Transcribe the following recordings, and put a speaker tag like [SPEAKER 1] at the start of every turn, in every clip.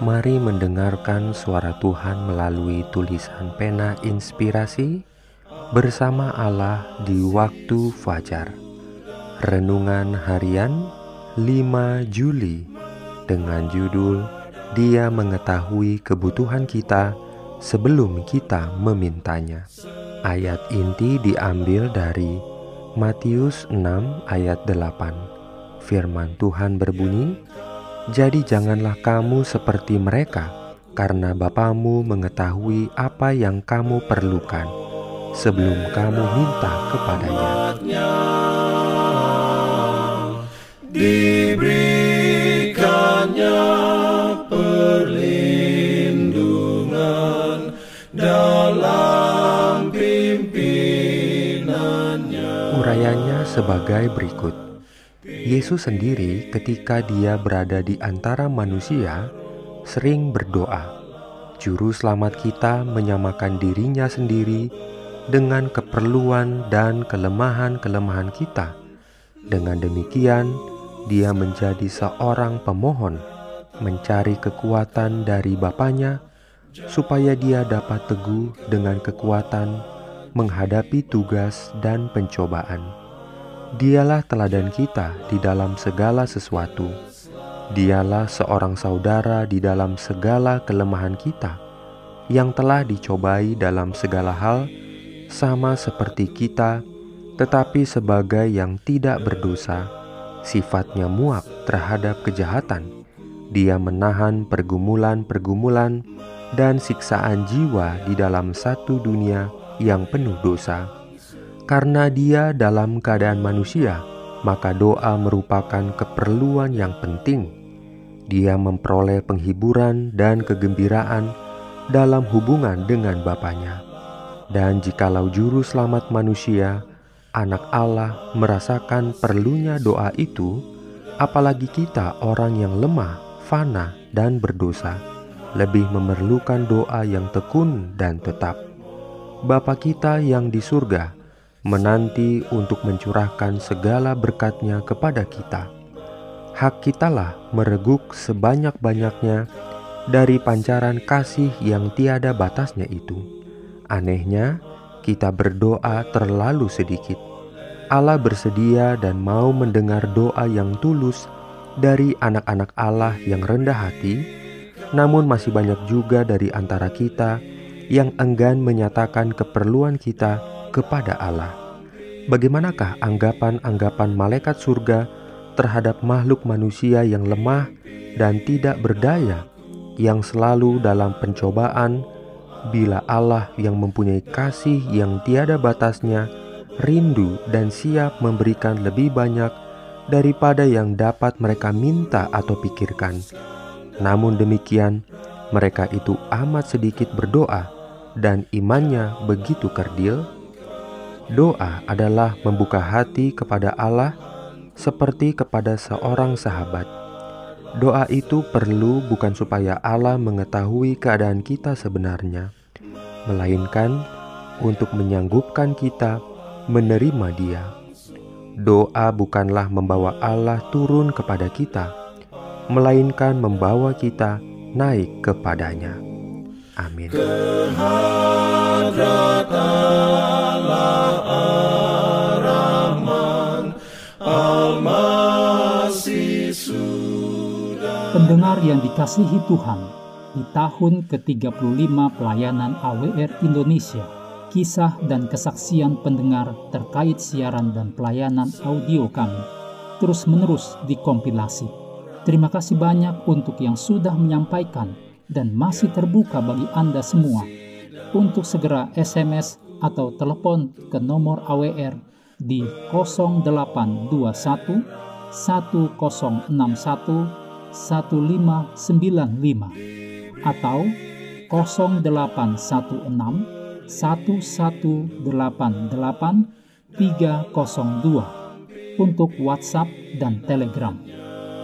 [SPEAKER 1] Mari mendengarkan suara Tuhan melalui tulisan pena inspirasi bersama Allah di waktu fajar. Renungan harian 5 Juli dengan judul Dia mengetahui kebutuhan kita sebelum kita memintanya. Ayat inti diambil dari Matius 6 ayat 8. Firman Tuhan berbunyi, jadi janganlah kamu seperti mereka, karena Bapamu mengetahui apa yang kamu perlukan sebelum kamu minta kepadanya.
[SPEAKER 2] Diberikannya perlindungan dalam pimpinannya.
[SPEAKER 1] Urayanya sebagai berikut. Yesus sendiri ketika dia berada di antara manusia sering berdoa. Juru selamat kita menyamakan dirinya sendiri dengan keperluan dan kelemahan-kelemahan kita. Dengan demikian, dia menjadi seorang pemohon, mencari kekuatan dari Bapaknya supaya dia dapat teguh dengan kekuatan menghadapi tugas dan pencobaan. Dialah teladan kita di dalam segala sesuatu. Dialah seorang saudara di dalam segala kelemahan kita, yang telah dicobai dalam segala hal, sama seperti kita, tetapi sebagai yang tidak berdosa, sifatnya muak terhadap kejahatan. Dia menahan pergumulan-pergumulan dan siksaan jiwa di dalam satu dunia yang penuh dosa karena dia dalam keadaan manusia, maka doa merupakan keperluan yang penting. Dia memperoleh penghiburan dan kegembiraan dalam hubungan dengan Bapaknya. Dan jikalau juru selamat manusia, anak Allah merasakan perlunya doa itu, apalagi kita orang yang lemah, fana, dan berdosa, lebih memerlukan doa yang tekun dan tetap. Bapa kita yang di surga, menanti untuk mencurahkan segala berkatnya kepada kita. Hak kitalah mereguk sebanyak-banyaknya dari pancaran kasih yang tiada batasnya itu. Anehnya, kita berdoa terlalu sedikit. Allah bersedia dan mau mendengar doa yang tulus dari anak-anak Allah yang rendah hati, namun masih banyak juga dari antara kita yang enggan menyatakan keperluan kita kepada Allah. Bagaimanakah anggapan-anggapan malaikat surga terhadap makhluk manusia yang lemah dan tidak berdaya, yang selalu dalam pencobaan, bila Allah yang mempunyai kasih yang tiada batasnya, rindu dan siap memberikan lebih banyak daripada yang dapat mereka minta atau pikirkan. Namun demikian, mereka itu amat sedikit berdoa, dan imannya begitu kerdil Doa adalah membuka hati kepada Allah seperti kepada seorang sahabat. Doa itu perlu bukan supaya Allah mengetahui keadaan kita sebenarnya, melainkan untuk menyanggupkan kita menerima Dia. Doa bukanlah membawa Allah turun kepada kita, melainkan membawa kita naik kepadanya. Amin.
[SPEAKER 3] Pendengar yang dikasihi Tuhan, di tahun ke-35 pelayanan AWR Indonesia, kisah dan kesaksian pendengar terkait siaran dan pelayanan audio kami terus-menerus dikompilasi. Terima kasih banyak untuk yang sudah menyampaikan dan masih terbuka bagi Anda semua untuk segera SMS atau telepon ke nomor AWR di 0821 1061 1595 atau 0816 1188 302 untuk WhatsApp dan Telegram.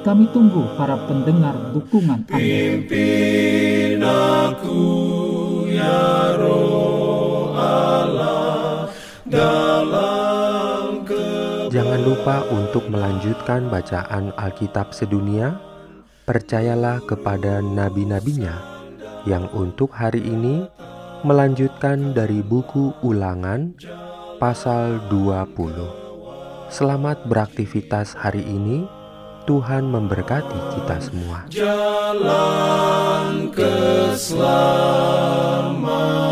[SPEAKER 3] Kami tunggu para pendengar dukungan Anda.
[SPEAKER 2] Pimpin aku ya roh Allah dalam
[SPEAKER 1] Jangan lupa untuk melanjutkan bacaan Alkitab sedunia. Percayalah kepada nabi-nabinya yang untuk hari ini melanjutkan dari buku Ulangan pasal 20. Selamat beraktivitas hari ini. Tuhan memberkati kita semua.
[SPEAKER 2] jalan keselamatan.